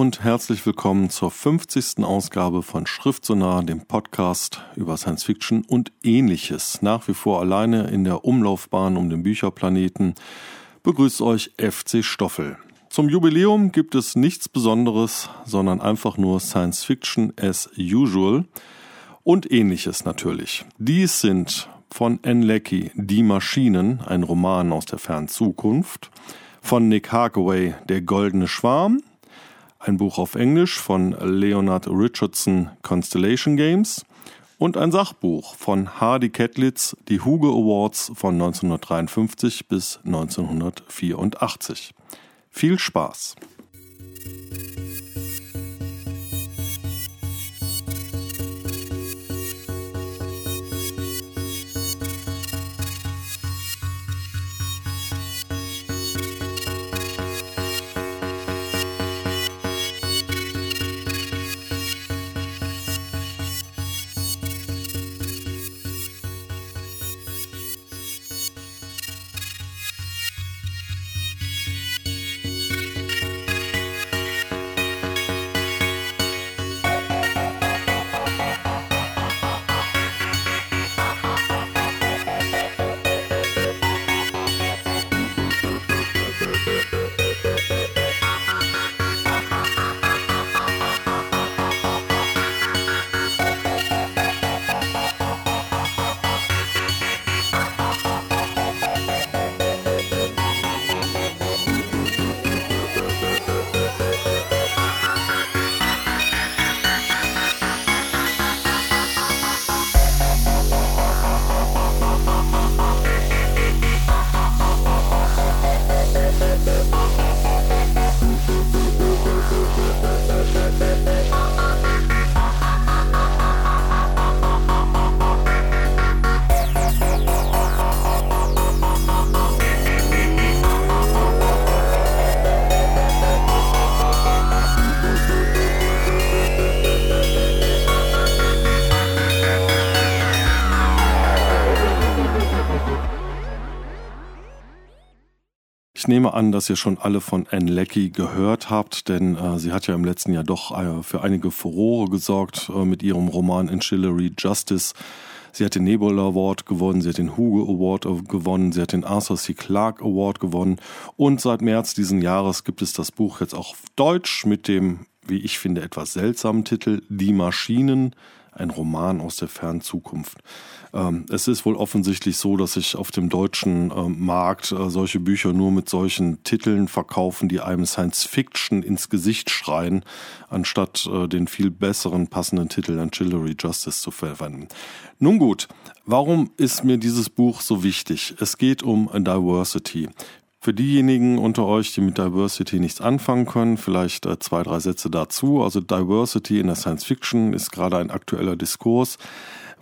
Und herzlich willkommen zur 50. Ausgabe von Schriftsonar, dem Podcast über Science Fiction und ähnliches. Nach wie vor alleine in der Umlaufbahn um den Bücherplaneten begrüßt euch FC Stoffel. Zum Jubiläum gibt es nichts Besonderes, sondern einfach nur Science Fiction as usual und ähnliches natürlich. Dies sind von Anne Leckie Die Maschinen, ein Roman aus der fernen Zukunft, von Nick Harkaway Der goldene Schwarm, ein Buch auf Englisch von Leonard Richardson Constellation Games und ein Sachbuch von Hardy Kettlitz Die Hugo Awards von 1953 bis 1984. Viel Spaß! Nehme an, dass ihr schon alle von Anne Leckie gehört habt, denn äh, sie hat ja im letzten Jahr doch äh, für einige Furore gesorgt äh, mit ihrem Roman Ancillary Justice. Sie hat den Nebula Award gewonnen, sie hat den Hugo Award äh, gewonnen, sie hat den Arthur C. Clarke Award gewonnen und seit März diesen Jahres gibt es das Buch jetzt auch auf Deutsch mit dem, wie ich finde, etwas seltsamen Titel Die Maschinen, ein Roman aus der fernen Zukunft. Ähm, es ist wohl offensichtlich so, dass sich auf dem deutschen ähm, Markt äh, solche Bücher nur mit solchen Titeln verkaufen, die einem Science Fiction ins Gesicht schreien, anstatt äh, den viel besseren passenden Titel Ancillary Justice zu verwenden. Nun gut, warum ist mir dieses Buch so wichtig? Es geht um Diversity. Für diejenigen unter euch, die mit Diversity nichts anfangen können, vielleicht äh, zwei, drei Sätze dazu. Also Diversity in der Science Fiction ist gerade ein aktueller Diskurs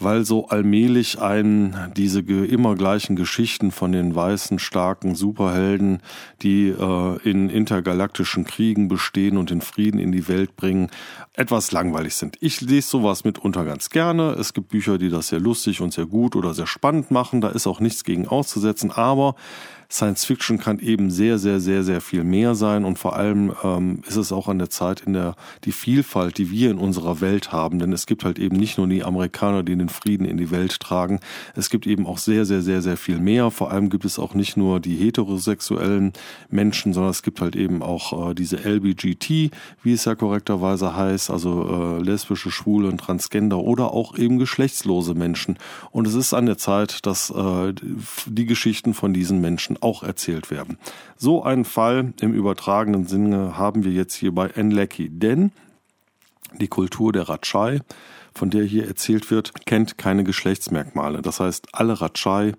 weil so allmählich einen diese immer gleichen Geschichten von den weißen, starken Superhelden, die äh, in intergalaktischen Kriegen bestehen und den Frieden in die Welt bringen, etwas langweilig sind. Ich lese sowas mitunter ganz gerne. Es gibt Bücher, die das sehr lustig und sehr gut oder sehr spannend machen. Da ist auch nichts gegen auszusetzen, aber Science Fiction kann eben sehr, sehr, sehr, sehr viel mehr sein und vor allem ähm, ist es auch an der Zeit, in der die Vielfalt, die wir in unserer Welt haben, denn es gibt halt eben nicht nur die Amerikaner, die den Frieden in die Welt tragen, es gibt eben auch sehr, sehr, sehr, sehr viel mehr. Vor allem gibt es auch nicht nur die heterosexuellen Menschen, sondern es gibt halt eben auch äh, diese LBGT, wie es ja korrekterweise heißt, also äh, lesbische, schwule und Transgender oder auch eben geschlechtslose Menschen. Und es ist an der Zeit, dass äh, die Geschichten von diesen Menschen auch erzählt werden. So einen Fall im übertragenen Sinne haben wir jetzt hier bei Enlecki, denn die Kultur der Ratschei, von der hier erzählt wird, kennt keine Geschlechtsmerkmale. Das heißt, alle Ratschei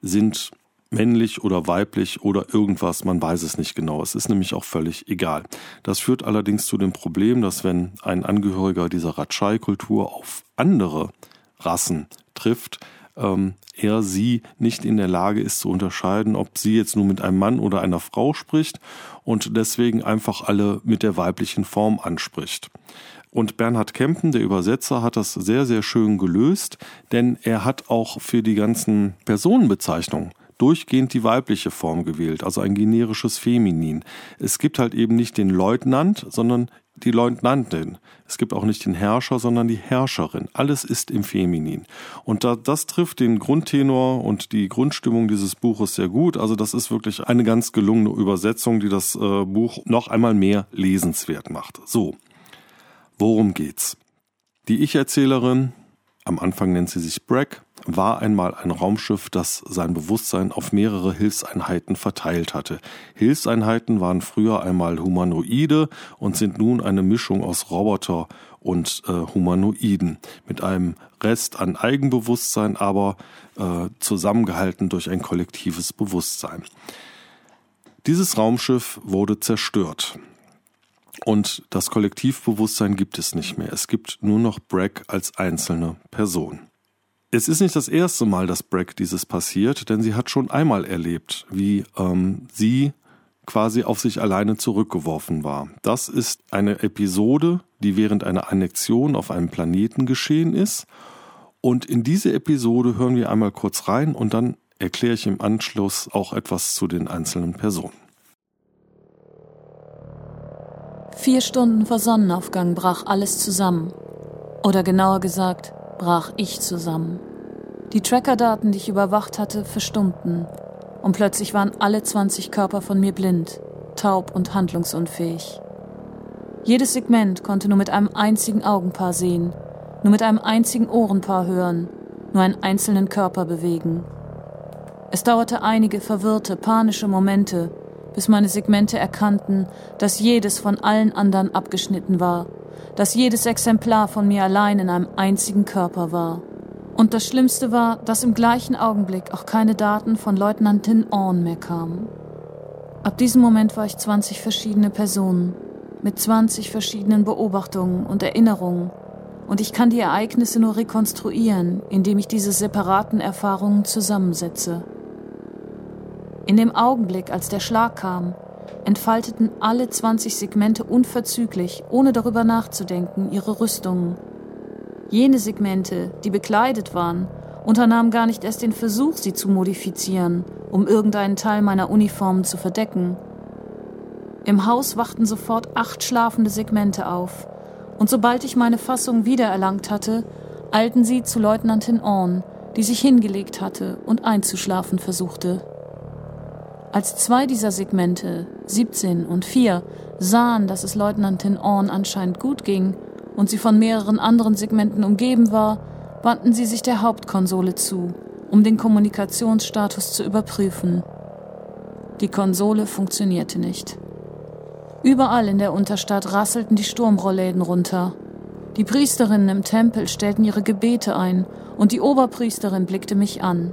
sind männlich oder weiblich oder irgendwas, man weiß es nicht genau. Es ist nämlich auch völlig egal. Das führt allerdings zu dem Problem, dass wenn ein Angehöriger dieser Ratschei-Kultur auf andere Rassen trifft, ähm, er sie nicht in der Lage ist zu unterscheiden, ob sie jetzt nur mit einem Mann oder einer Frau spricht und deswegen einfach alle mit der weiblichen Form anspricht. Und Bernhard Kempen, der Übersetzer, hat das sehr, sehr schön gelöst, denn er hat auch für die ganzen Personenbezeichnungen durchgehend die weibliche Form gewählt, also ein generisches Feminin. Es gibt halt eben nicht den Leutnant, sondern die Leutnantin. Es gibt auch nicht den Herrscher, sondern die Herrscherin. Alles ist im Feminin. Und da, das trifft den Grundtenor und die Grundstimmung dieses Buches sehr gut. Also das ist wirklich eine ganz gelungene Übersetzung, die das äh, Buch noch einmal mehr lesenswert macht. So, worum geht's? Die Ich-Erzählerin, am Anfang nennt sie sich Bragg, war einmal ein Raumschiff, das sein Bewusstsein auf mehrere Hilfseinheiten verteilt hatte. Hilfseinheiten waren früher einmal Humanoide und sind nun eine Mischung aus Roboter und äh, Humanoiden mit einem Rest an Eigenbewusstsein, aber äh, zusammengehalten durch ein kollektives Bewusstsein. Dieses Raumschiff wurde zerstört. Und das Kollektivbewusstsein gibt es nicht mehr. Es gibt nur noch Bragg als einzelne Person. Es ist nicht das erste Mal, dass Bragg dieses passiert, denn sie hat schon einmal erlebt, wie ähm, sie quasi auf sich alleine zurückgeworfen war. Das ist eine Episode, die während einer Annexion auf einem Planeten geschehen ist. Und in diese Episode hören wir einmal kurz rein und dann erkläre ich im Anschluss auch etwas zu den einzelnen Personen. Vier Stunden vor Sonnenaufgang brach alles zusammen. Oder genauer gesagt, brach ich zusammen. Die Trackerdaten, die ich überwacht hatte, verstummten. Und plötzlich waren alle 20 Körper von mir blind, taub und handlungsunfähig. Jedes Segment konnte nur mit einem einzigen Augenpaar sehen, nur mit einem einzigen Ohrenpaar hören, nur einen einzelnen Körper bewegen. Es dauerte einige verwirrte, panische Momente, bis meine Segmente erkannten, dass jedes von allen anderen abgeschnitten war dass jedes Exemplar von mir allein in einem einzigen Körper war. Und das Schlimmste war, dass im gleichen Augenblick auch keine Daten von Leutnantin Orn mehr kamen. Ab diesem Moment war ich 20 verschiedene Personen, mit 20 verschiedenen Beobachtungen und Erinnerungen, und ich kann die Ereignisse nur rekonstruieren, indem ich diese separaten Erfahrungen zusammensetze. In dem Augenblick, als der Schlag kam, entfalteten alle 20 Segmente unverzüglich, ohne darüber nachzudenken, ihre Rüstungen. Jene Segmente, die bekleidet waren, unternahmen gar nicht erst den Versuch, sie zu modifizieren, um irgendeinen Teil meiner Uniformen zu verdecken. Im Haus wachten sofort acht schlafende Segmente auf, und sobald ich meine Fassung wiedererlangt hatte, eilten sie zu Leutnantin Orn, die sich hingelegt hatte und einzuschlafen versuchte. Als zwei dieser Segmente, 17 und 4, sahen, dass es Leutnantin Orn anscheinend gut ging und sie von mehreren anderen Segmenten umgeben war, wandten sie sich der Hauptkonsole zu, um den Kommunikationsstatus zu überprüfen. Die Konsole funktionierte nicht. Überall in der Unterstadt rasselten die Sturmrollläden runter. Die Priesterinnen im Tempel stellten ihre Gebete ein und die Oberpriesterin blickte mich an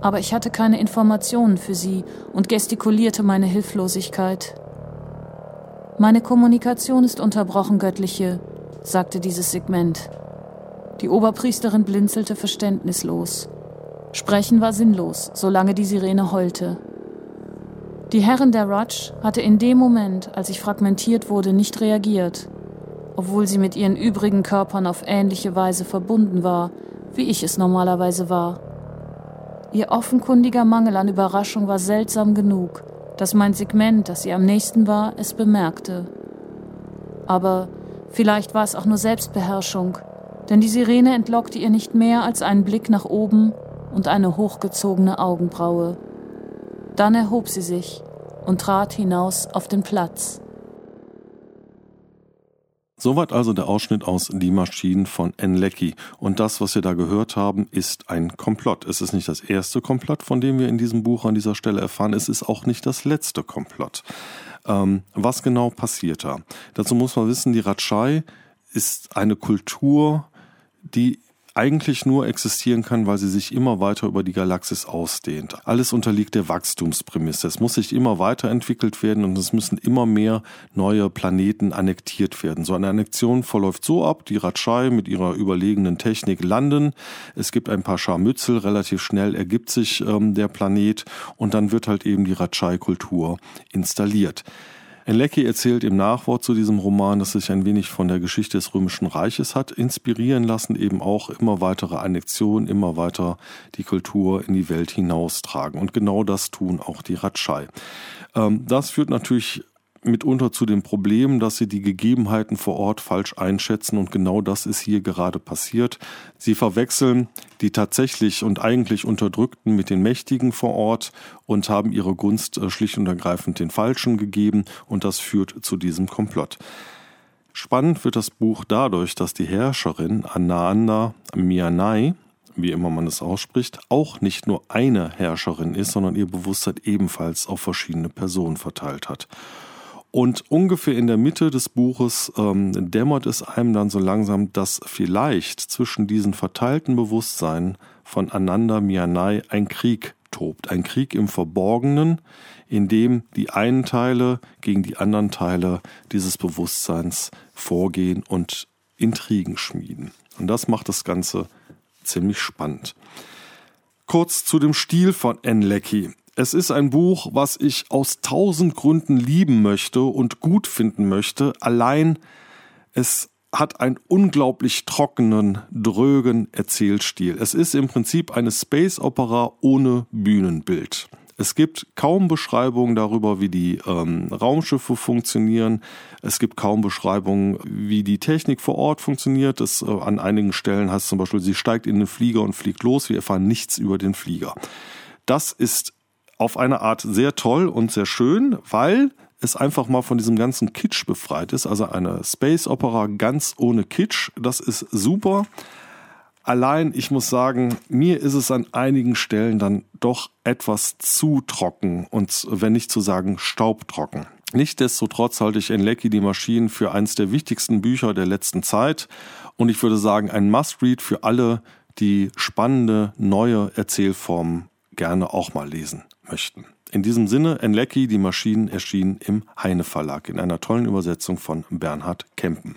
aber ich hatte keine Informationen für sie und gestikulierte meine Hilflosigkeit. Meine Kommunikation ist unterbrochen, göttliche, sagte dieses Segment. Die Oberpriesterin blinzelte verständnislos. Sprechen war sinnlos, solange die Sirene heulte. Die Herrin der Rutsch hatte in dem Moment, als ich fragmentiert wurde, nicht reagiert, obwohl sie mit ihren übrigen Körpern auf ähnliche Weise verbunden war, wie ich es normalerweise war. Ihr offenkundiger Mangel an Überraschung war seltsam genug, dass mein Segment, das ihr am nächsten war, es bemerkte. Aber vielleicht war es auch nur Selbstbeherrschung, denn die Sirene entlockte ihr nicht mehr als einen Blick nach oben und eine hochgezogene Augenbraue. Dann erhob sie sich und trat hinaus auf den Platz. Soweit also der Ausschnitt aus Die Maschinen von Enlecki. Und das, was wir da gehört haben, ist ein Komplott. Es ist nicht das erste Komplott, von dem wir in diesem Buch an dieser Stelle erfahren. Es ist auch nicht das letzte Komplott. Ähm, was genau passiert da? Dazu muss man wissen, die Ratschei ist eine Kultur, die eigentlich nur existieren kann, weil sie sich immer weiter über die Galaxis ausdehnt. Alles unterliegt der Wachstumsprämisse. Es muss sich immer weiterentwickelt werden und es müssen immer mehr neue Planeten annektiert werden. So eine Annexion verläuft so ab, die Ratschei mit ihrer überlegenen Technik landen. Es gibt ein paar Scharmützel, relativ schnell ergibt sich ähm, der Planet und dann wird halt eben die Ratschei-Kultur installiert. Enlecki erzählt im Nachwort zu diesem Roman, dass sich ein wenig von der Geschichte des Römischen Reiches hat inspirieren lassen, eben auch immer weitere Annexionen, immer weiter die Kultur in die Welt hinaustragen. Und genau das tun auch die Ratschei. Ähm, das führt natürlich mitunter zu dem Problem, dass sie die Gegebenheiten vor Ort falsch einschätzen und genau das ist hier gerade passiert. Sie verwechseln die tatsächlich und eigentlich Unterdrückten mit den Mächtigen vor Ort und haben ihre Gunst äh, schlicht und ergreifend den Falschen gegeben und das führt zu diesem Komplott. Spannend wird das Buch dadurch, dass die Herrscherin Ananda Mianai, wie immer man es ausspricht, auch nicht nur eine Herrscherin ist, sondern ihr Bewusstsein ebenfalls auf verschiedene Personen verteilt hat. Und ungefähr in der Mitte des Buches ähm, dämmert es einem dann so langsam, dass vielleicht zwischen diesen verteilten Bewusstseinen von Ananda Mianai ein Krieg tobt. Ein Krieg im Verborgenen, in dem die einen Teile gegen die anderen Teile dieses Bewusstseins vorgehen und Intrigen schmieden. Und das macht das Ganze ziemlich spannend. Kurz zu dem Stil von Enlecki. Es ist ein Buch, was ich aus tausend Gründen lieben möchte und gut finden möchte. Allein es hat einen unglaublich trockenen, drögen Erzählstil. Es ist im Prinzip eine Space Opera ohne Bühnenbild. Es gibt kaum Beschreibungen darüber, wie die ähm, Raumschiffe funktionieren. Es gibt kaum Beschreibungen, wie die Technik vor Ort funktioniert. Es, äh, an einigen Stellen heißt zum Beispiel, sie steigt in den Flieger und fliegt los. Wir erfahren nichts über den Flieger. Das ist auf eine Art sehr toll und sehr schön, weil es einfach mal von diesem ganzen Kitsch befreit ist. Also eine Space Opera ganz ohne Kitsch. Das ist super. Allein, ich muss sagen, mir ist es an einigen Stellen dann doch etwas zu trocken und wenn nicht zu sagen staubtrocken. Nichtsdestotrotz halte ich Enlecki die Maschinen für eines der wichtigsten Bücher der letzten Zeit und ich würde sagen ein Must-Read für alle, die spannende neue Erzählformen gerne auch mal lesen möchten. In diesem Sinne, Enlecki, die Maschinen erschienen im Heine Verlag in einer tollen Übersetzung von Bernhard Kempen.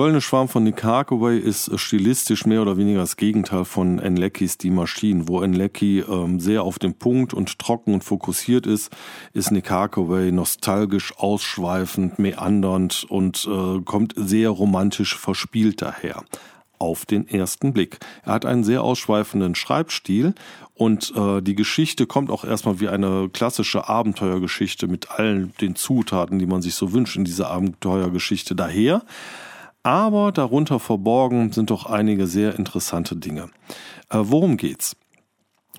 Goldene Schwarm von Nick Harkaway ist stilistisch mehr oder weniger das Gegenteil von Enleckis Die Maschinen. Wo Enlecki ähm, sehr auf den Punkt und trocken und fokussiert ist, ist Nick Harkaway nostalgisch, ausschweifend, meandernd und äh, kommt sehr romantisch verspielt daher auf den ersten Blick. Er hat einen sehr ausschweifenden Schreibstil und äh, die Geschichte kommt auch erstmal wie eine klassische Abenteuergeschichte mit allen den Zutaten, die man sich so wünscht in dieser Abenteuergeschichte daher aber darunter verborgen sind doch einige sehr interessante Dinge. Äh, worum geht's?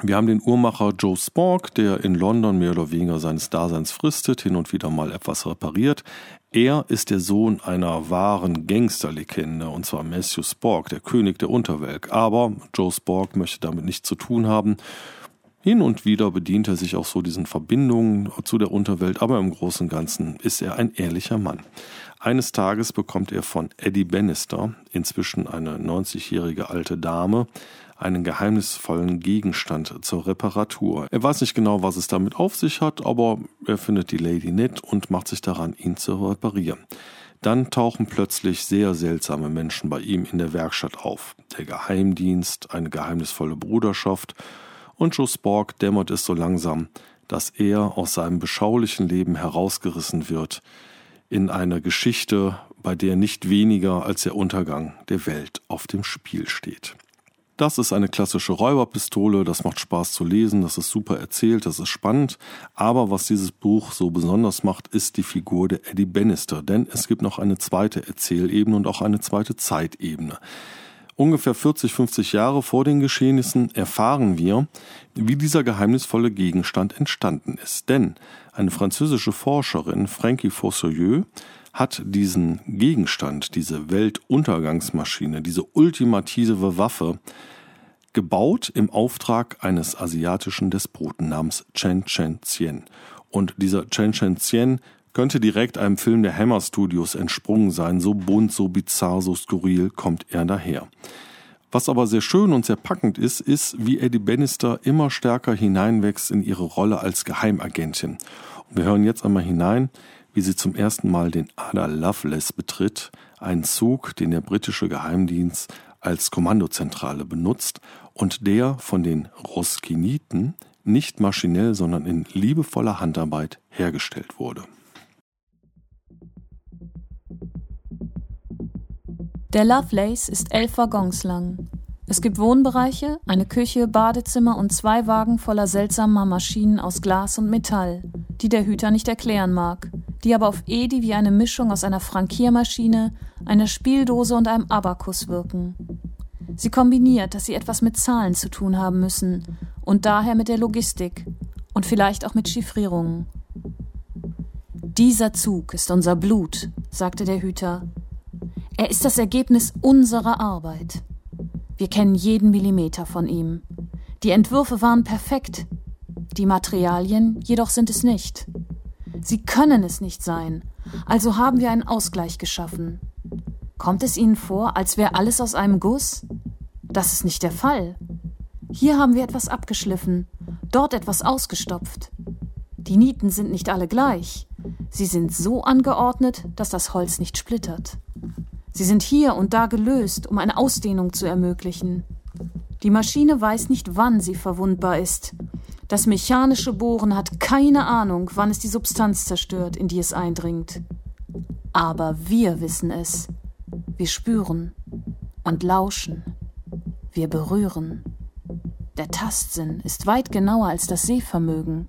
Wir haben den Uhrmacher Joe Spork, der in London mehr oder weniger seines Daseins fristet, hin und wieder mal etwas repariert. Er ist der Sohn einer wahren Gangsterlegende, und zwar Matthew Spork, der König der Unterwelt. Aber Joe Spork möchte damit nichts zu tun haben. Hin und wieder bedient er sich auch so diesen Verbindungen zu der Unterwelt, aber im Großen und Ganzen ist er ein ehrlicher Mann. Eines Tages bekommt er von Eddie Bannister, inzwischen eine 90-jährige alte Dame, einen geheimnisvollen Gegenstand zur Reparatur. Er weiß nicht genau, was es damit auf sich hat, aber er findet die Lady nett und macht sich daran, ihn zu reparieren. Dann tauchen plötzlich sehr seltsame Menschen bei ihm in der Werkstatt auf. Der Geheimdienst, eine geheimnisvolle Bruderschaft und Joe Spork dämmert es so langsam, dass er aus seinem beschaulichen Leben herausgerissen wird in eine Geschichte, bei der nicht weniger als der Untergang der Welt auf dem Spiel steht. Das ist eine klassische Räuberpistole, das macht Spaß zu lesen, das ist super erzählt, das ist spannend. Aber was dieses Buch so besonders macht, ist die Figur der Eddie Bannister, denn es gibt noch eine zweite Erzählebene und auch eine zweite Zeitebene. Ungefähr 40, 50 Jahre vor den Geschehnissen erfahren wir, wie dieser geheimnisvolle Gegenstand entstanden ist. Denn eine französische Forscherin, Frankie Fossoyeux, hat diesen Gegenstand, diese Weltuntergangsmaschine, diese ultimative Waffe gebaut im Auftrag eines asiatischen Despoten namens Chen Chen Tien. Und dieser Chen Chen Tien könnte direkt einem Film der Hammer Studios entsprungen sein, so bunt, so bizarr, so skurril kommt er daher. Was aber sehr schön und sehr packend ist, ist, wie Eddie Bannister immer stärker hineinwächst in ihre Rolle als Geheimagentin. Und wir hören jetzt einmal hinein, wie sie zum ersten Mal den Ada Loveless betritt, einen Zug, den der britische Geheimdienst als Kommandozentrale benutzt und der von den Roskiniten nicht maschinell, sondern in liebevoller Handarbeit hergestellt wurde. Der Lovelace ist elf Waggons lang. Es gibt Wohnbereiche, eine Küche, Badezimmer und zwei Wagen voller seltsamer Maschinen aus Glas und Metall, die der Hüter nicht erklären mag, die aber auf Edi wie eine Mischung aus einer Frankiermaschine, einer Spieldose und einem Abakus wirken. Sie kombiniert, dass sie etwas mit Zahlen zu tun haben müssen und daher mit der Logistik und vielleicht auch mit Chiffrierungen. Dieser Zug ist unser Blut, sagte der Hüter. Er ist das Ergebnis unserer Arbeit. Wir kennen jeden Millimeter von ihm. Die Entwürfe waren perfekt, die Materialien jedoch sind es nicht. Sie können es nicht sein, also haben wir einen Ausgleich geschaffen. Kommt es Ihnen vor, als wäre alles aus einem Guss? Das ist nicht der Fall. Hier haben wir etwas abgeschliffen, dort etwas ausgestopft. Die Nieten sind nicht alle gleich. Sie sind so angeordnet, dass das Holz nicht splittert. Sie sind hier und da gelöst, um eine Ausdehnung zu ermöglichen. Die Maschine weiß nicht, wann sie verwundbar ist. Das mechanische Bohren hat keine Ahnung, wann es die Substanz zerstört, in die es eindringt. Aber wir wissen es. Wir spüren und lauschen. Wir berühren. Der Tastsinn ist weit genauer als das Sehvermögen.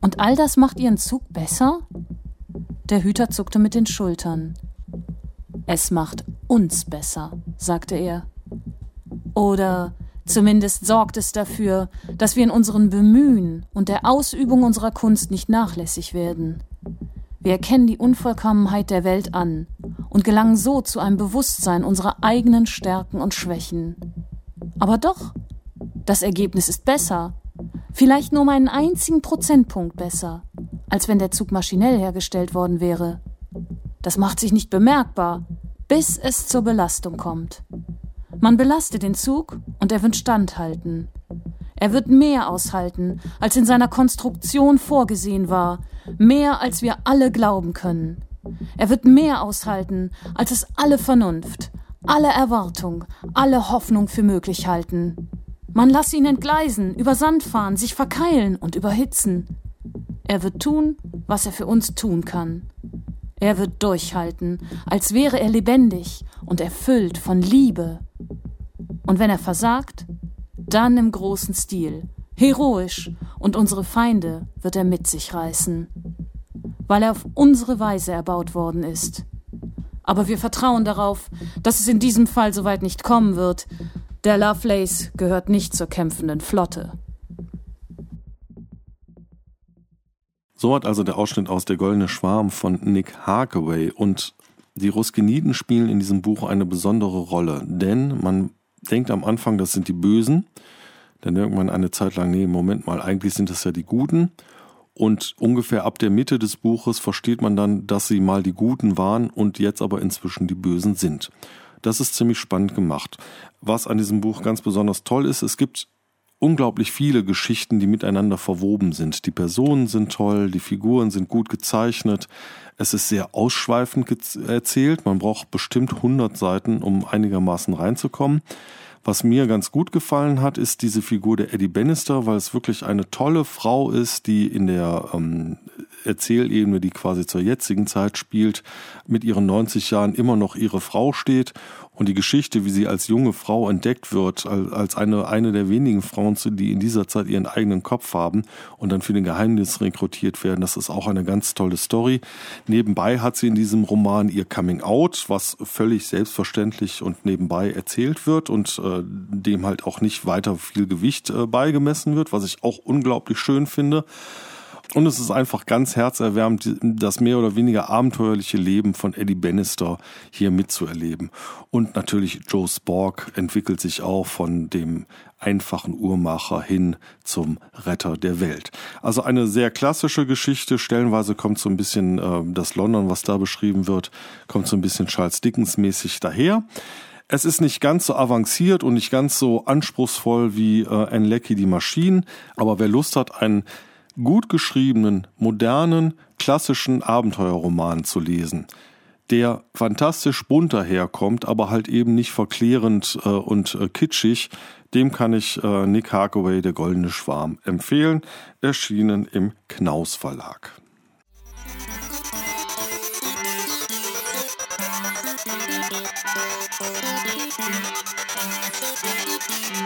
Und all das macht Ihren Zug besser? Der Hüter zuckte mit den Schultern. Es macht uns besser, sagte er. Oder zumindest sorgt es dafür, dass wir in unseren Bemühen und der Ausübung unserer Kunst nicht nachlässig werden. Wir erkennen die Unvollkommenheit der Welt an und gelangen so zu einem Bewusstsein unserer eigenen Stärken und Schwächen. Aber doch, das Ergebnis ist besser, vielleicht nur um einen einzigen Prozentpunkt besser, als wenn der Zug maschinell hergestellt worden wäre. Das macht sich nicht bemerkbar, bis es zur Belastung kommt. Man belastet den Zug und er wird standhalten. Er wird mehr aushalten, als in seiner Konstruktion vorgesehen war, mehr als wir alle glauben können. Er wird mehr aushalten, als es alle Vernunft, alle Erwartung, alle Hoffnung für möglich halten. Man lasse ihn entgleisen, über Sand fahren, sich verkeilen und überhitzen. Er wird tun, was er für uns tun kann. Er wird durchhalten, als wäre er lebendig und erfüllt von Liebe. Und wenn er versagt, dann im großen Stil, heroisch, und unsere Feinde wird er mit sich reißen, weil er auf unsere Weise erbaut worden ist. Aber wir vertrauen darauf, dass es in diesem Fall soweit nicht kommen wird. Der Lovelace gehört nicht zur kämpfenden Flotte. Soweit also der Ausschnitt aus Der Goldene Schwarm von Nick Harkaway. Und die Ruskeniden spielen in diesem Buch eine besondere Rolle, denn man denkt am Anfang, das sind die Bösen. Dann irgendwann eine Zeit lang, nee, Moment mal, eigentlich sind das ja die Guten. Und ungefähr ab der Mitte des Buches versteht man dann, dass sie mal die Guten waren und jetzt aber inzwischen die Bösen sind. Das ist ziemlich spannend gemacht. Was an diesem Buch ganz besonders toll ist, es gibt unglaublich viele Geschichten, die miteinander verwoben sind. Die Personen sind toll, die Figuren sind gut gezeichnet. Es ist sehr ausschweifend erzählt. Man braucht bestimmt 100 Seiten, um einigermaßen reinzukommen. Was mir ganz gut gefallen hat, ist diese Figur der Eddie Bannister, weil es wirklich eine tolle Frau ist, die in der ähm, Erzählebene, die quasi zur jetzigen Zeit spielt, mit ihren 90 Jahren immer noch ihre Frau steht und die Geschichte, wie sie als junge Frau entdeckt wird, als eine, eine der wenigen Frauen, die in dieser Zeit ihren eigenen Kopf haben und dann für den Geheimdienst rekrutiert werden, das ist auch eine ganz tolle Story. Nebenbei hat sie in diesem Roman ihr Coming Out, was völlig selbstverständlich und nebenbei erzählt wird und äh, dem halt auch nicht weiter viel Gewicht äh, beigemessen wird, was ich auch unglaublich schön finde. Und es ist einfach ganz herzerwärmend, das mehr oder weniger abenteuerliche Leben von Eddie Bannister hier mitzuerleben. Und natürlich Joe Spork entwickelt sich auch von dem einfachen Uhrmacher hin zum Retter der Welt. Also eine sehr klassische Geschichte. Stellenweise kommt so ein bisschen äh, das London, was da beschrieben wird, kommt so ein bisschen Charles Dickens mäßig daher. Es ist nicht ganz so avanciert und nicht ganz so anspruchsvoll wie äh, Anne Leckie die Maschinen, aber wer Lust hat, einen gut geschriebenen, modernen, klassischen Abenteuerroman zu lesen, der fantastisch bunt daherkommt, aber halt eben nicht verklärend äh, und äh, kitschig, dem kann ich äh, Nick Harkaway, Der Goldene Schwarm, empfehlen, erschienen im Knaus Verlag. Thank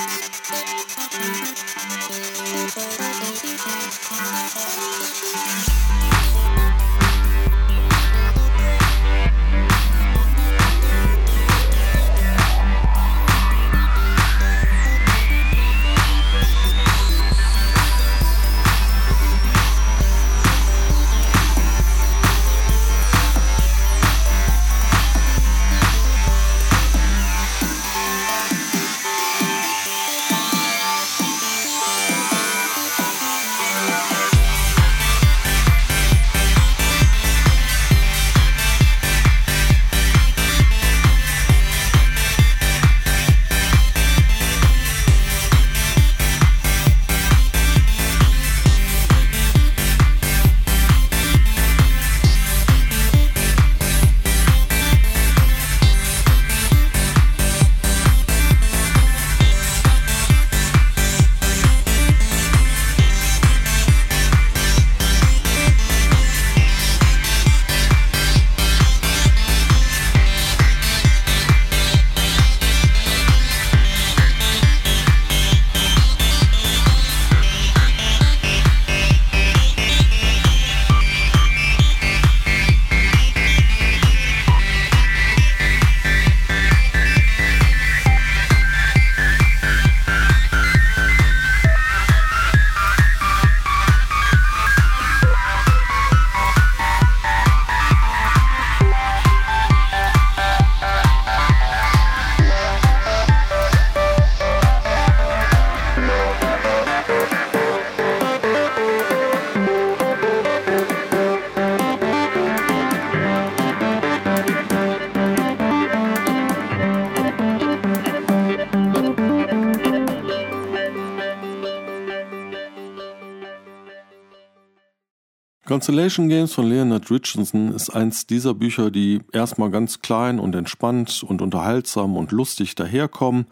Constellation Games von Leonard Richardson ist eins dieser Bücher, die erstmal ganz klein und entspannt und unterhaltsam und lustig daherkommen,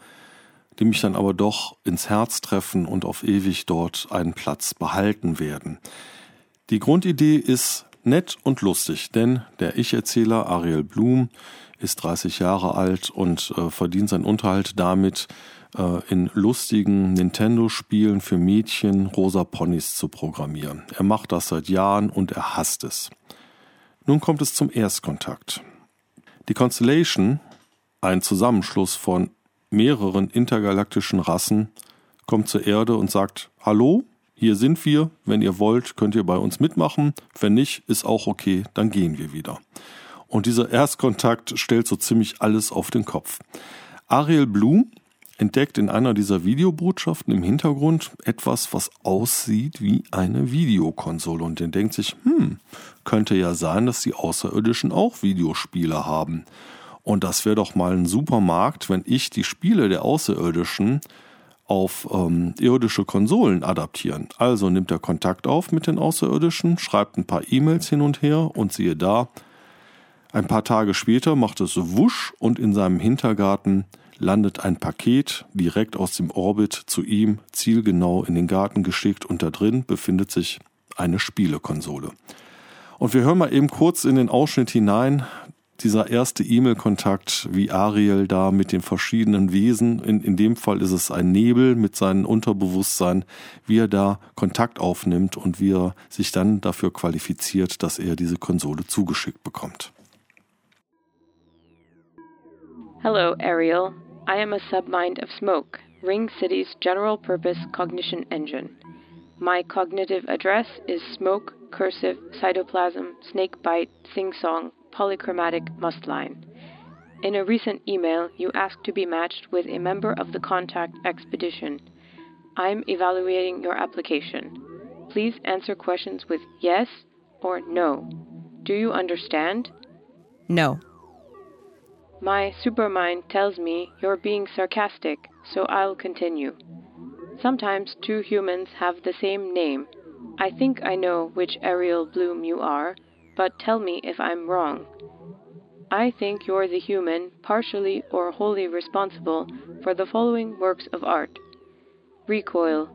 die mich dann aber doch ins Herz treffen und auf ewig dort einen Platz behalten werden. Die Grundidee ist nett und lustig, denn der Ich-Erzähler Ariel Blum ist 30 Jahre alt und äh, verdient seinen Unterhalt damit, äh, in lustigen Nintendo-Spielen für Mädchen rosa Ponys zu programmieren. Er macht das seit Jahren und er hasst es. Nun kommt es zum Erstkontakt. Die Constellation, ein Zusammenschluss von mehreren intergalaktischen Rassen, kommt zur Erde und sagt, Hallo, hier sind wir, wenn ihr wollt, könnt ihr bei uns mitmachen, wenn nicht, ist auch okay, dann gehen wir wieder. Und dieser Erstkontakt stellt so ziemlich alles auf den Kopf. Ariel Blum entdeckt in einer dieser Videobotschaften im Hintergrund etwas, was aussieht wie eine Videokonsole und den denkt sich, hm, könnte ja sein, dass die Außerirdischen auch Videospiele haben. Und das wäre doch mal ein super Markt, wenn ich die Spiele der Außerirdischen auf ähm, irdische Konsolen adaptieren. Also nimmt er Kontakt auf mit den Außerirdischen, schreibt ein paar E-Mails hin und her und siehe da, ein paar Tage später macht es wusch und in seinem Hintergarten landet ein Paket direkt aus dem Orbit zu ihm, zielgenau in den Garten geschickt und da drin befindet sich eine Spielekonsole. Und wir hören mal eben kurz in den Ausschnitt hinein, dieser erste E-Mail-Kontakt, wie Ariel da mit den verschiedenen Wesen, in, in dem Fall ist es ein Nebel mit seinem Unterbewusstsein, wie er da Kontakt aufnimmt und wie er sich dann dafür qualifiziert, dass er diese Konsole zugeschickt bekommt. Hello, Ariel. I am a submind of smoke, Ring City's general purpose cognition engine. My cognitive address is smoke, cursive, cytoplasm, snakebite, sing song, polychromatic must line. In a recent email, you asked to be matched with a member of the contact expedition. I'm evaluating your application. Please answer questions with yes or no. Do you understand? No. My supermind tells me you're being sarcastic, so I'll continue. Sometimes two humans have the same name. I think I know which Ariel Bloom you are, but tell me if I'm wrong. I think you're the human, partially or wholly responsible for the following works of art Recoil,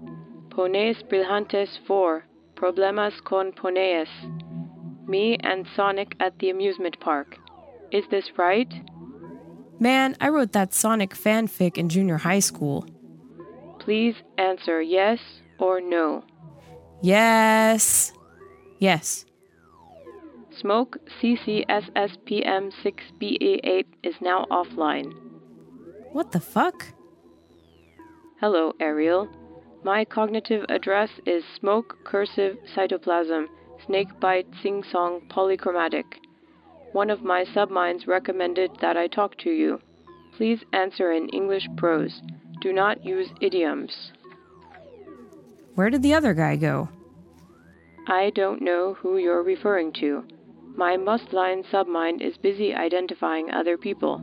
Poneas Brillantes 4, Problemas con Poneas, Me and Sonic at the amusement park. Is this right? Man, I wrote that Sonic fanfic in junior high school. Please answer yes or no. Yes. Yes. Smoke CCSSPM6BA8 is now offline. What the fuck? Hello, Ariel. My cognitive address is smoke cursive cytoplasm snakebite sing song polychromatic. One of my subminds recommended that I talk to you. Please answer in English prose. Do not use idioms. Where did the other guy go? I don't know who you're referring to. My must-line submind is busy identifying other people.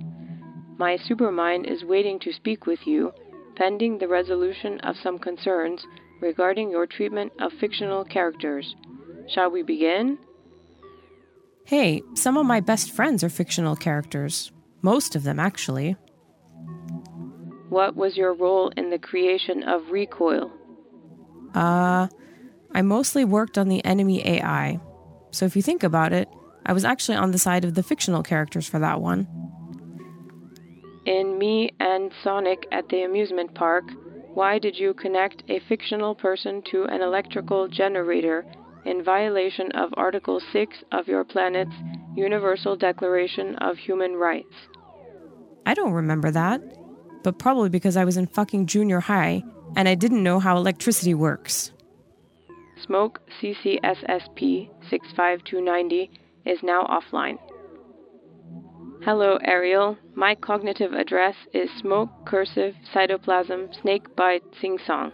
My supermind is waiting to speak with you, pending the resolution of some concerns regarding your treatment of fictional characters. Shall we begin? Hey, some of my best friends are fictional characters. Most of them, actually. What was your role in the creation of Recoil? Uh, I mostly worked on the enemy AI. So if you think about it, I was actually on the side of the fictional characters for that one. In Me and Sonic at the amusement park, why did you connect a fictional person to an electrical generator in violation of Article 6 of your planet's Universal Declaration of Human Rights? I don't remember that, but probably because I was in fucking junior high and I didn't know how electricity works. Smoke CCSSP 65290 is now offline. Hello, Ariel. My cognitive address is smoke cursive cytoplasm snake bite sing song.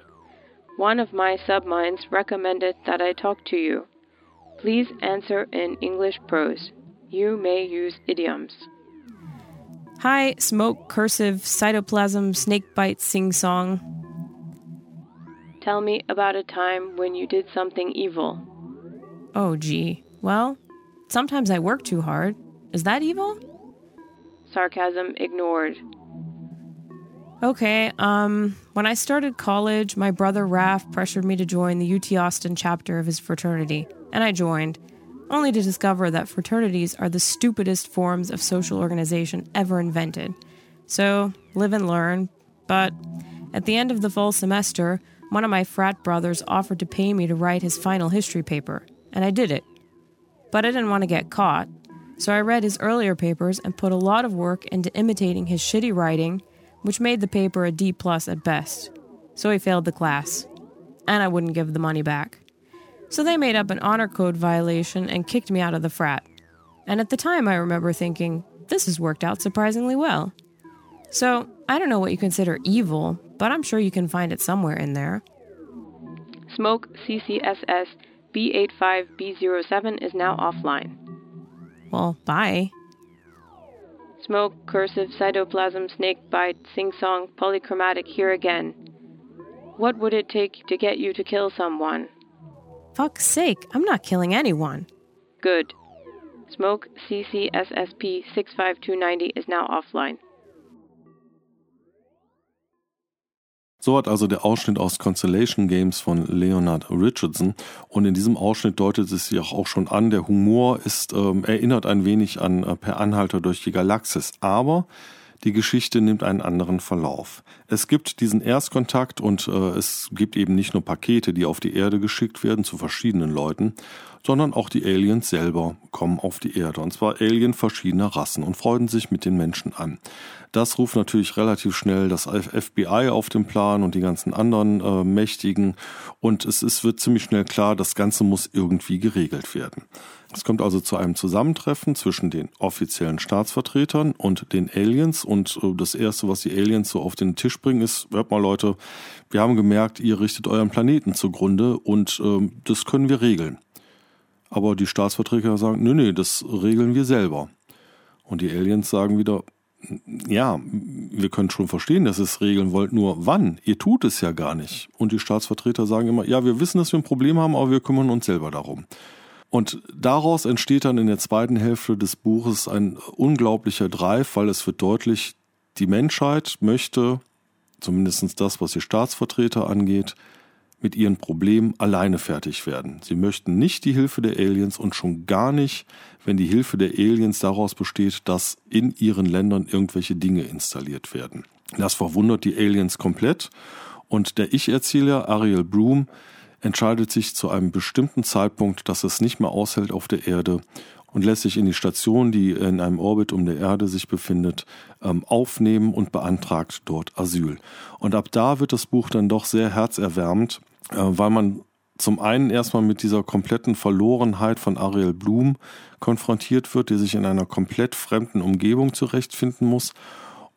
One of my subminds recommended that I talk to you. Please answer in English prose. You may use idioms. Hi, smoke cursive cytoplasm snake bite sing song. Tell me about a time when you did something evil. Oh, gee. Well, Sometimes I work too hard. Is that evil? Sarcasm ignored. Okay, um, when I started college, my brother Raph pressured me to join the UT Austin chapter of his fraternity, and I joined, only to discover that fraternities are the stupidest forms of social organization ever invented. So, live and learn. But at the end of the fall semester, one of my frat brothers offered to pay me to write his final history paper, and I did it but I didn't want to get caught. So I read his earlier papers and put a lot of work into imitating his shitty writing, which made the paper a D plus at best. So he failed the class, and I wouldn't give the money back. So they made up an honor code violation and kicked me out of the frat. And at the time, I remember thinking, this has worked out surprisingly well. So I don't know what you consider evil, but I'm sure you can find it somewhere in there. Smoke CCSS B85B07 is now offline. Well, bye. Smoke, cursive, cytoplasm, snake bite, sing song, polychromatic here again. What would it take to get you to kill someone? Fuck's sake, I'm not killing anyone. Good. Smoke CCSSP 65290 is now offline. So hat also der Ausschnitt aus Constellation Games von Leonard Richardson. Und in diesem Ausschnitt deutet es sich auch schon an, der Humor ist, ähm, erinnert ein wenig an äh, Per Anhalter durch die Galaxis. Aber die Geschichte nimmt einen anderen Verlauf. Es gibt diesen Erstkontakt und äh, es gibt eben nicht nur Pakete, die auf die Erde geschickt werden zu verschiedenen Leuten, sondern auch die Aliens selber kommen auf die Erde. Und zwar Alien verschiedener Rassen und freuen sich mit den Menschen an. Das ruft natürlich relativ schnell das FBI auf den Plan und die ganzen anderen äh, Mächtigen. Und es, es wird ziemlich schnell klar, das Ganze muss irgendwie geregelt werden. Es kommt also zu einem Zusammentreffen zwischen den offiziellen Staatsvertretern und den Aliens. Und äh, das Erste, was die Aliens so auf den Tisch bringen, ist, hört mal Leute, wir haben gemerkt, ihr richtet euren Planeten zugrunde und äh, das können wir regeln. Aber die Staatsvertreter sagen, nee, nee, das regeln wir selber. Und die Aliens sagen wieder, ja, wir können schon verstehen, dass ihr es regeln wollt, nur wann? Ihr tut es ja gar nicht. Und die Staatsvertreter sagen immer, ja, wir wissen, dass wir ein Problem haben, aber wir kümmern uns selber darum. Und daraus entsteht dann in der zweiten Hälfte des Buches ein unglaublicher Drive, weil es wird deutlich, die Menschheit möchte, zumindest das, was die Staatsvertreter angeht, mit ihren Problemen alleine fertig werden. Sie möchten nicht die Hilfe der Aliens und schon gar nicht, wenn die Hilfe der Aliens daraus besteht, dass in ihren Ländern irgendwelche Dinge installiert werden. Das verwundert die Aliens komplett und der Ich-Erzähler Ariel Broom entscheidet sich zu einem bestimmten Zeitpunkt, dass es nicht mehr aushält auf der Erde und lässt sich in die Station, die in einem Orbit um der Erde sich befindet, ähm, aufnehmen und beantragt dort Asyl. Und ab da wird das Buch dann doch sehr herzerwärmend, äh, weil man zum einen erstmal mit dieser kompletten Verlorenheit von Ariel Blum konfrontiert wird, die sich in einer komplett fremden Umgebung zurechtfinden muss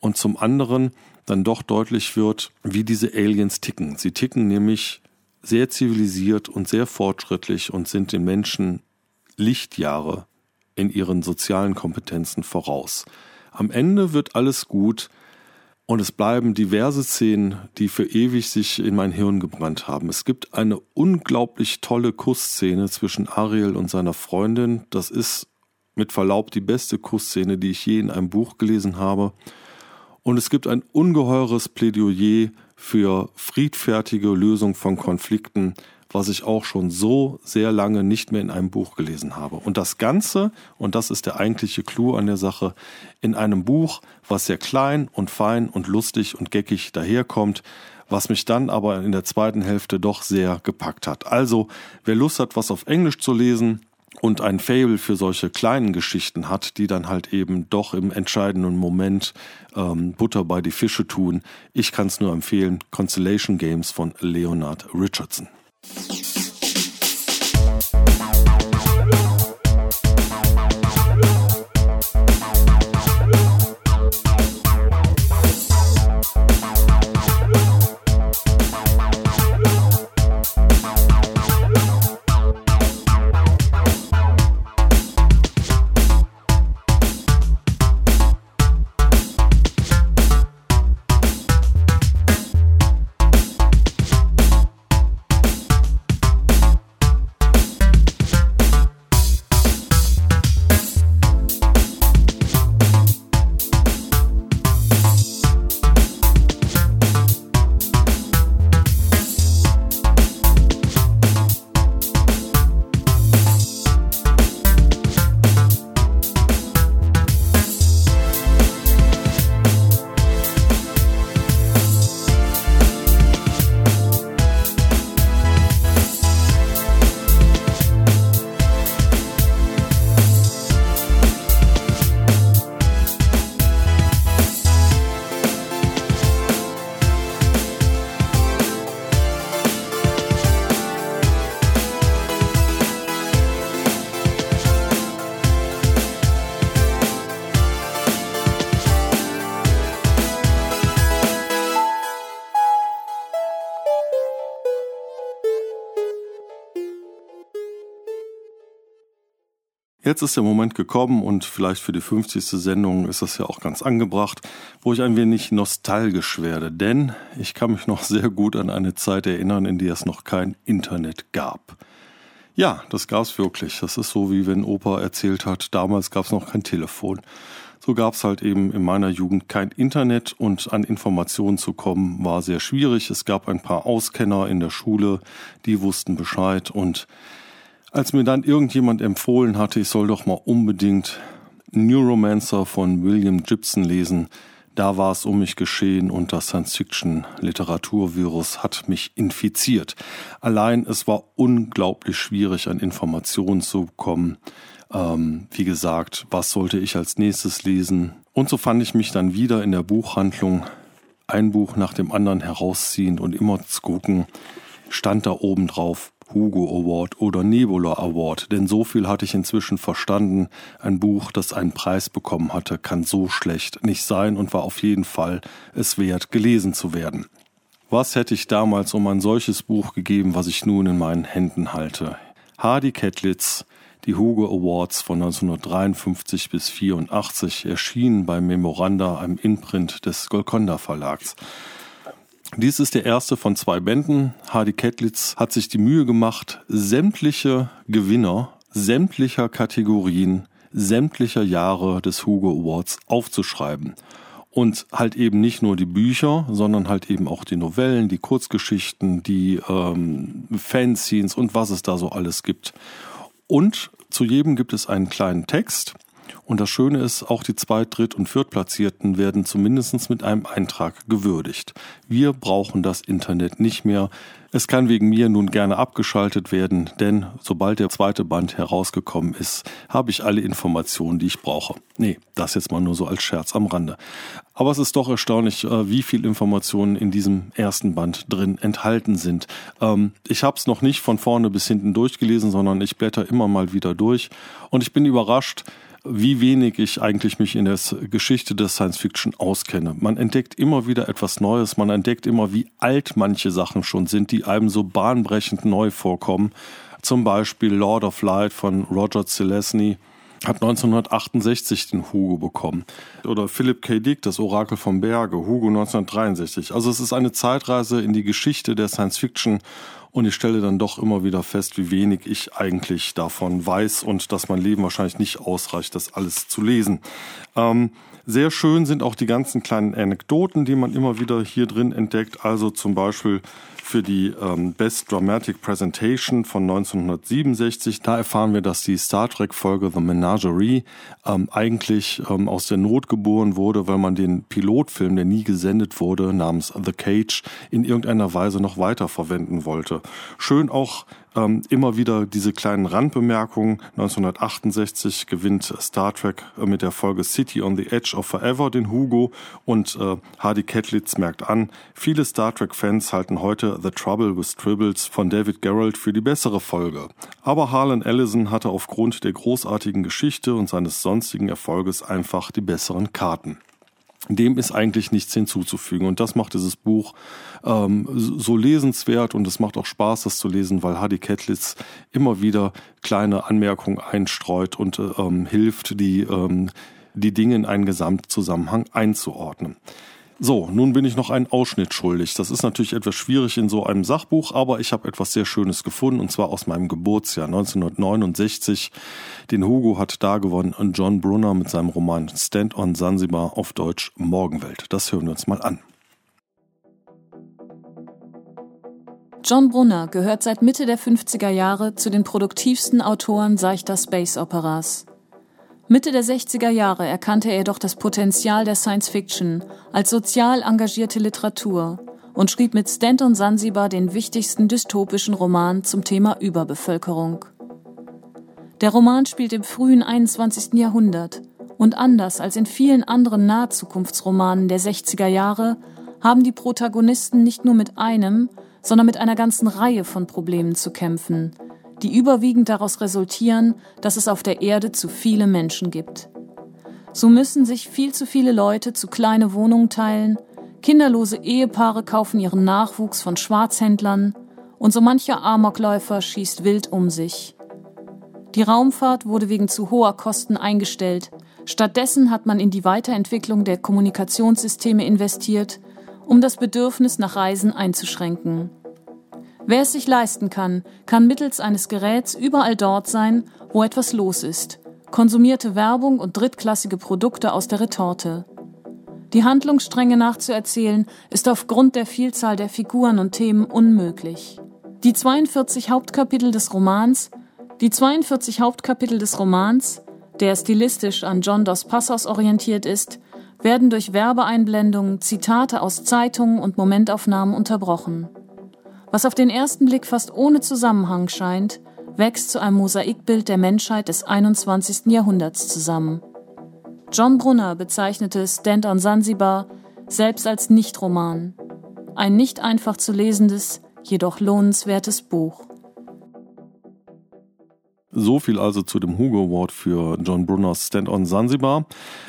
und zum anderen dann doch deutlich wird, wie diese Aliens ticken. Sie ticken nämlich sehr zivilisiert und sehr fortschrittlich und sind den Menschen Lichtjahre in ihren sozialen Kompetenzen voraus. Am Ende wird alles gut, und es bleiben diverse Szenen, die für ewig sich in mein Hirn gebrannt haben. Es gibt eine unglaublich tolle Kussszene zwischen Ariel und seiner Freundin. Das ist mit Verlaub die beste Kussszene, die ich je in einem Buch gelesen habe. Und es gibt ein ungeheures Plädoyer für friedfertige Lösung von Konflikten, was ich auch schon so sehr lange nicht mehr in einem Buch gelesen habe. Und das Ganze, und das ist der eigentliche Clou an der Sache, in einem Buch, was sehr klein und fein und lustig und geckig daherkommt, was mich dann aber in der zweiten Hälfte doch sehr gepackt hat. Also, wer Lust hat, was auf Englisch zu lesen, und ein Fable für solche kleinen Geschichten hat, die dann halt eben doch im entscheidenden Moment ähm, Butter bei die Fische tun. Ich kann es nur empfehlen, Constellation Games von Leonard Richardson. Jetzt ist der Moment gekommen und vielleicht für die 50. Sendung ist das ja auch ganz angebracht, wo ich ein wenig nostalgisch werde, denn ich kann mich noch sehr gut an eine Zeit erinnern, in der es noch kein Internet gab. Ja, das gab's wirklich. Das ist so, wie wenn Opa erzählt hat, damals gab's noch kein Telefon. So gab's halt eben in meiner Jugend kein Internet und an Informationen zu kommen war sehr schwierig. Es gab ein paar Auskenner in der Schule, die wussten Bescheid und als mir dann irgendjemand empfohlen hatte, ich soll doch mal unbedingt Neuromancer von William Gibson lesen, da war es um mich geschehen und das Science-Fiction-Literaturvirus hat mich infiziert. Allein es war unglaublich schwierig, an Informationen zu kommen. Ähm, wie gesagt, was sollte ich als nächstes lesen? Und so fand ich mich dann wieder in der Buchhandlung, ein Buch nach dem anderen herausziehend und immer zu gucken, stand da oben drauf Hugo Award oder Nebula Award, denn so viel hatte ich inzwischen verstanden. Ein Buch, das einen Preis bekommen hatte, kann so schlecht nicht sein und war auf jeden Fall es wert, gelesen zu werden. Was hätte ich damals um ein solches Buch gegeben, was ich nun in meinen Händen halte? Hardy Kettlitz, die Hugo Awards von 1953 bis 84 erschienen bei Memoranda, einem Imprint des Golconda Verlags. Dies ist der erste von zwei Bänden. Hardy Kettlitz hat sich die Mühe gemacht, sämtliche Gewinner sämtlicher Kategorien, sämtlicher Jahre des Hugo Awards aufzuschreiben. Und halt eben nicht nur die Bücher, sondern halt eben auch die Novellen, die Kurzgeschichten, die ähm, Fanscenes und was es da so alles gibt. Und zu jedem gibt es einen kleinen Text, und das Schöne ist, auch die Zweit-, Dritt- und Viertplatzierten werden zumindest mit einem Eintrag gewürdigt. Wir brauchen das Internet nicht mehr. Es kann wegen mir nun gerne abgeschaltet werden, denn sobald der zweite Band herausgekommen ist, habe ich alle Informationen, die ich brauche. Nee, das jetzt mal nur so als Scherz am Rande. Aber es ist doch erstaunlich, äh, wie viel Informationen in diesem ersten Band drin enthalten sind. Ähm, ich habe es noch nicht von vorne bis hinten durchgelesen, sondern ich blätter immer mal wieder durch und ich bin überrascht, wie wenig ich eigentlich mich in der Geschichte des Science Fiction auskenne. Man entdeckt immer wieder etwas Neues, man entdeckt immer, wie alt manche Sachen schon sind, die einem so bahnbrechend neu vorkommen. Zum Beispiel Lord of Light von Roger Zelesny hat 1968 den Hugo bekommen. Oder Philip K. Dick, das Orakel vom Berge, Hugo 1963. Also es ist eine Zeitreise in die Geschichte der Science Fiction und ich stelle dann doch immer wieder fest, wie wenig ich eigentlich davon weiß und dass mein Leben wahrscheinlich nicht ausreicht, das alles zu lesen. Ähm, sehr schön sind auch die ganzen kleinen Anekdoten, die man immer wieder hier drin entdeckt. Also zum Beispiel für die ähm, Best Dramatic Presentation von 1967. Da erfahren wir, dass die Star Trek-Folge The Menagerie ähm, eigentlich ähm, aus der Not geboren wurde, weil man den Pilotfilm, der nie gesendet wurde, namens The Cage, in irgendeiner Weise noch weiterverwenden wollte. Schön auch ähm, immer wieder diese kleinen Randbemerkungen. 1968 gewinnt Star Trek äh, mit der Folge City on the Edge of Forever den Hugo und äh, Hardy Kettlitz merkt an, viele Star Trek-Fans halten heute The Trouble with Tribbles von David Gerrold für die bessere Folge. Aber Harlan Ellison hatte aufgrund der großartigen Geschichte und seines sonstigen Erfolges einfach die besseren Karten dem ist eigentlich nichts hinzuzufügen. Und das macht dieses Buch ähm, so lesenswert und es macht auch Spaß, das zu lesen, weil Hadi Kettlitz immer wieder kleine Anmerkungen einstreut und ähm, hilft, die, ähm, die Dinge in einen Gesamtzusammenhang einzuordnen. So, nun bin ich noch einen Ausschnitt schuldig. Das ist natürlich etwas schwierig in so einem Sachbuch, aber ich habe etwas sehr Schönes gefunden und zwar aus meinem Geburtsjahr 1969. Den Hugo hat da gewonnen John Brunner mit seinem Roman Stand on Sansibar auf Deutsch Morgenwelt. Das hören wir uns mal an. John Brunner gehört seit Mitte der 50er Jahre zu den produktivsten Autoren seichter Space Operas. Mitte der 60er Jahre erkannte er jedoch das Potenzial der Science Fiction als sozial engagierte Literatur und schrieb mit Stanton Sansibar den wichtigsten dystopischen Roman zum Thema Überbevölkerung. Der Roman spielt im frühen 21. Jahrhundert und anders als in vielen anderen Nahzukunftsromanen der 60er Jahre haben die Protagonisten nicht nur mit einem, sondern mit einer ganzen Reihe von Problemen zu kämpfen, die überwiegend daraus resultieren, dass es auf der Erde zu viele Menschen gibt. So müssen sich viel zu viele Leute zu kleine Wohnungen teilen, kinderlose Ehepaare kaufen ihren Nachwuchs von Schwarzhändlern und so mancher Amokläufer schießt wild um sich. Die Raumfahrt wurde wegen zu hoher Kosten eingestellt. Stattdessen hat man in die Weiterentwicklung der Kommunikationssysteme investiert, um das Bedürfnis nach Reisen einzuschränken. Wer es sich leisten kann, kann mittels eines Geräts überall dort sein, wo etwas los ist. Konsumierte Werbung und drittklassige Produkte aus der Retorte. Die Handlungsstränge nachzuerzählen, ist aufgrund der Vielzahl der Figuren und Themen unmöglich. Die 42 Hauptkapitel des Romans, die 42 Hauptkapitel des Romans, der stilistisch an John Dos Passos orientiert ist, werden durch Werbeeinblendungen, Zitate aus Zeitungen und Momentaufnahmen unterbrochen. Was auf den ersten Blick fast ohne Zusammenhang scheint, wächst zu einem Mosaikbild der Menschheit des 21. Jahrhunderts zusammen. John Brunner bezeichnete Stand on Sansibar selbst als Nichtroman. Ein nicht einfach zu lesendes, jedoch lohnenswertes Buch. So viel also zu dem Hugo Award für John Brunners Stand on Sansibar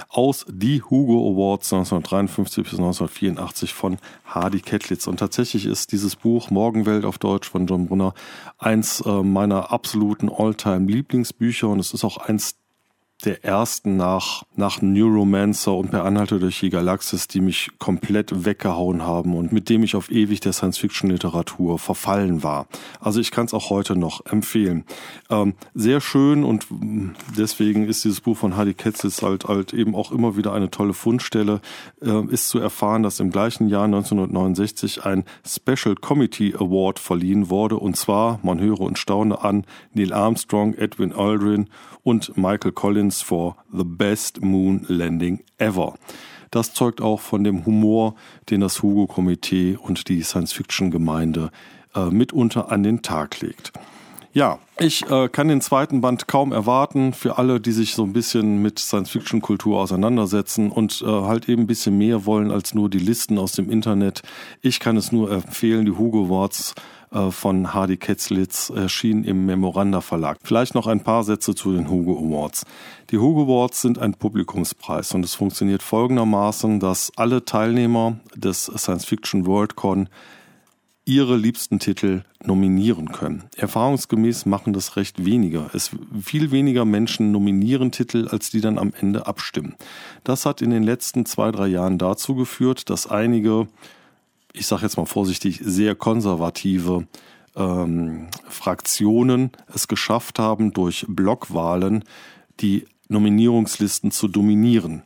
aus die Hugo Awards 1953 bis 1984 von Hardy Kettlitz. Und tatsächlich ist dieses Buch Morgenwelt auf Deutsch von John Brunner eins äh, meiner absoluten Alltime Lieblingsbücher und es ist auch eins der ersten nach, nach Neuromancer und Per Anhalter durch die Galaxis, die mich komplett weggehauen haben und mit dem ich auf ewig der Science-Fiction-Literatur verfallen war. Also ich kann es auch heute noch empfehlen. Ähm, sehr schön und deswegen ist dieses Buch von Hardy Ketzis halt, halt eben auch immer wieder eine tolle Fundstelle, äh, ist zu erfahren, dass im gleichen Jahr 1969 ein Special Committee Award verliehen wurde und zwar, man höre und staune an, Neil Armstrong, Edwin Aldrin und Michael Collins for The Best Moon Landing Ever. Das zeugt auch von dem Humor, den das Hugo-Komitee und die Science-Fiction-Gemeinde äh, mitunter an den Tag legt. Ja, ich äh, kann den zweiten Band kaum erwarten für alle, die sich so ein bisschen mit Science-Fiction-Kultur auseinandersetzen und äh, halt eben ein bisschen mehr wollen als nur die Listen aus dem Internet. Ich kann es nur empfehlen, die Hugo äh, von Hardy Ketzlitz erschien im Memoranda Verlag. Vielleicht noch ein paar Sätze zu den Hugo Awards. Die Hugo Awards sind ein Publikumspreis und es funktioniert folgendermaßen, dass alle Teilnehmer des Science Fiction Worldcon ihre liebsten Titel nominieren können. Erfahrungsgemäß machen das recht weniger. Es viel weniger Menschen nominieren Titel, als die dann am Ende abstimmen. Das hat in den letzten zwei, drei Jahren dazu geführt, dass einige ich sage jetzt mal vorsichtig, sehr konservative ähm, Fraktionen es geschafft haben, durch Blockwahlen die Nominierungslisten zu dominieren.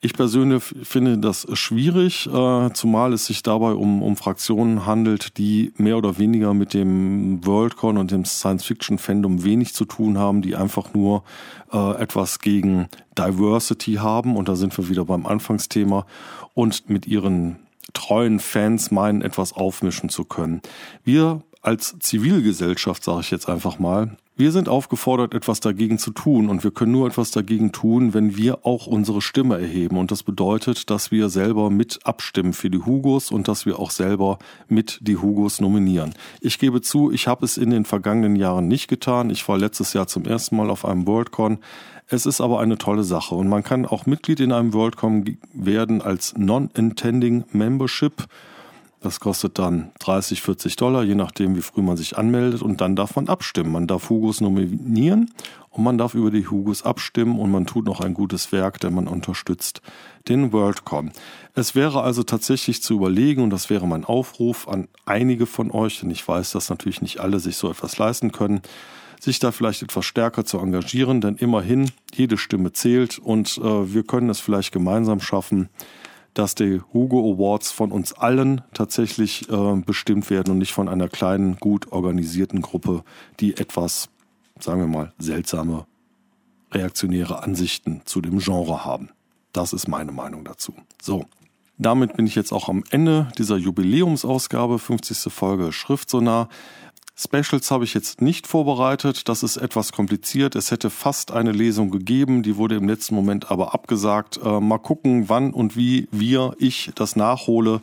Ich persönlich finde das schwierig, äh, zumal es sich dabei um, um Fraktionen handelt, die mehr oder weniger mit dem Worldcon und dem Science-Fiction-Fandom wenig zu tun haben, die einfach nur äh, etwas gegen Diversity haben. Und da sind wir wieder beim Anfangsthema und mit ihren treuen Fans meinen, etwas aufmischen zu können. Wir als Zivilgesellschaft, sage ich jetzt einfach mal, wir sind aufgefordert, etwas dagegen zu tun und wir können nur etwas dagegen tun, wenn wir auch unsere Stimme erheben. Und das bedeutet, dass wir selber mit abstimmen für die Hugos und dass wir auch selber mit die Hugos nominieren. Ich gebe zu, ich habe es in den vergangenen Jahren nicht getan. Ich war letztes Jahr zum ersten Mal auf einem Worldcon. Es ist aber eine tolle Sache und man kann auch Mitglied in einem WorldCom werden als Non-Intending Membership. Das kostet dann 30, 40 Dollar, je nachdem, wie früh man sich anmeldet. Und dann darf man abstimmen. Man darf Hugos nominieren und man darf über die Hugos abstimmen und man tut noch ein gutes Werk, denn man unterstützt den WorldCom. Es wäre also tatsächlich zu überlegen, und das wäre mein Aufruf an einige von euch, denn ich weiß, dass natürlich nicht alle sich so etwas leisten können, sich da vielleicht etwas stärker zu engagieren, denn immerhin jede Stimme zählt und äh, wir können es vielleicht gemeinsam schaffen, dass die Hugo Awards von uns allen tatsächlich äh, bestimmt werden und nicht von einer kleinen, gut organisierten Gruppe, die etwas, sagen wir mal, seltsame, reaktionäre Ansichten zu dem Genre haben. Das ist meine Meinung dazu. So. Damit bin ich jetzt auch am Ende dieser Jubiläumsausgabe, 50. Folge Schriftsonar. Specials habe ich jetzt nicht vorbereitet. Das ist etwas kompliziert. Es hätte fast eine Lesung gegeben, die wurde im letzten Moment aber abgesagt. Äh, mal gucken, wann und wie wir, ich das nachhole.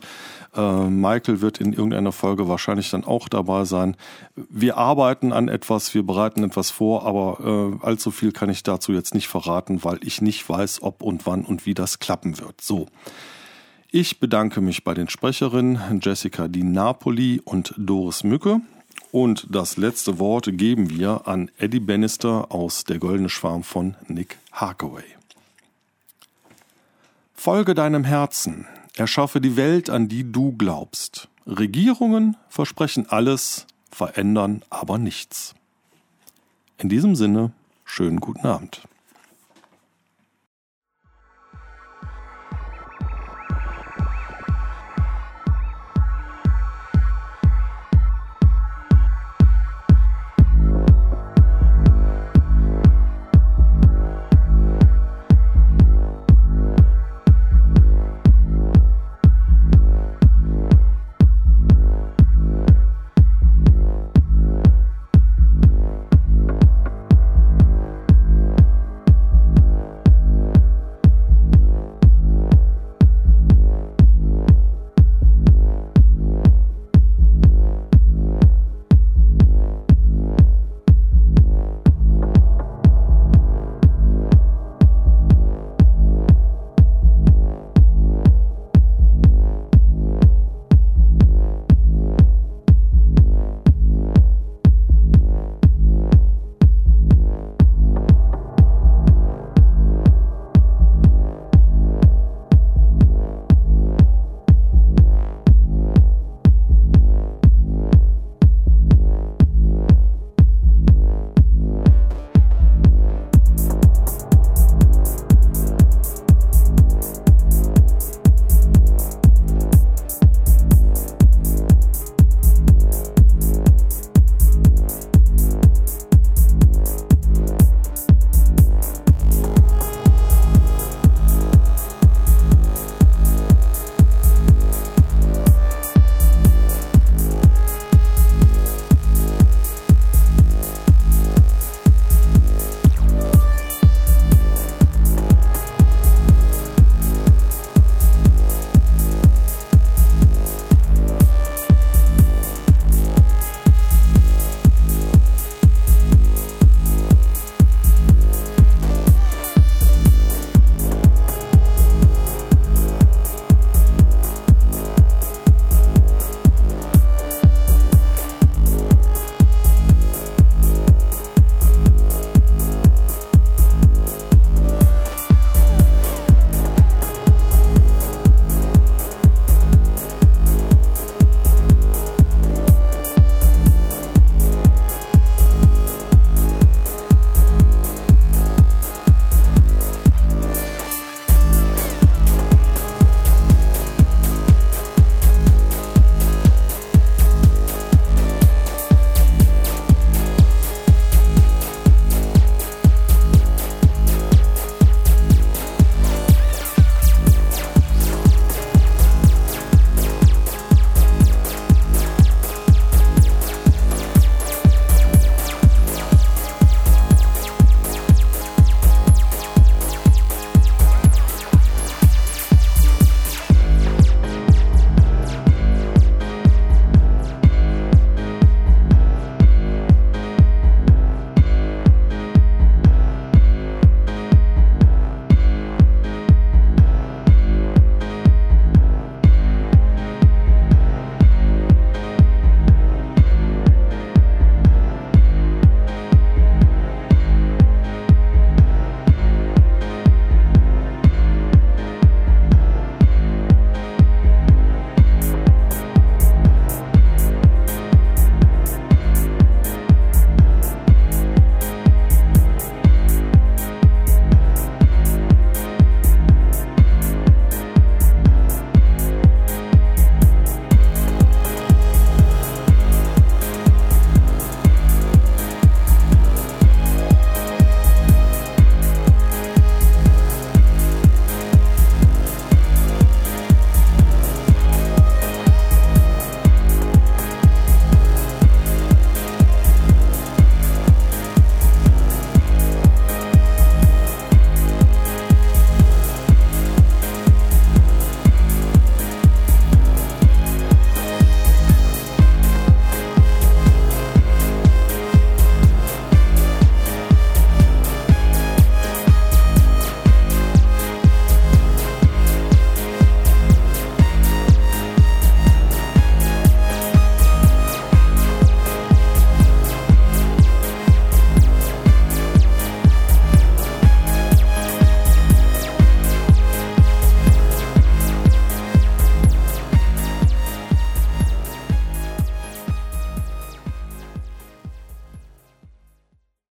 Äh, Michael wird in irgendeiner Folge wahrscheinlich dann auch dabei sein. Wir arbeiten an etwas, wir bereiten etwas vor, aber äh, allzu viel kann ich dazu jetzt nicht verraten, weil ich nicht weiß, ob und wann und wie das klappen wird. So. Ich bedanke mich bei den Sprecherinnen Jessica Di Napoli und Doris Mücke. Und das letzte Wort geben wir an Eddie Bannister aus Der Goldene Schwarm von Nick Harkaway. Folge deinem Herzen, erschaffe die Welt, an die du glaubst. Regierungen versprechen alles, verändern aber nichts. In diesem Sinne, schönen guten Abend.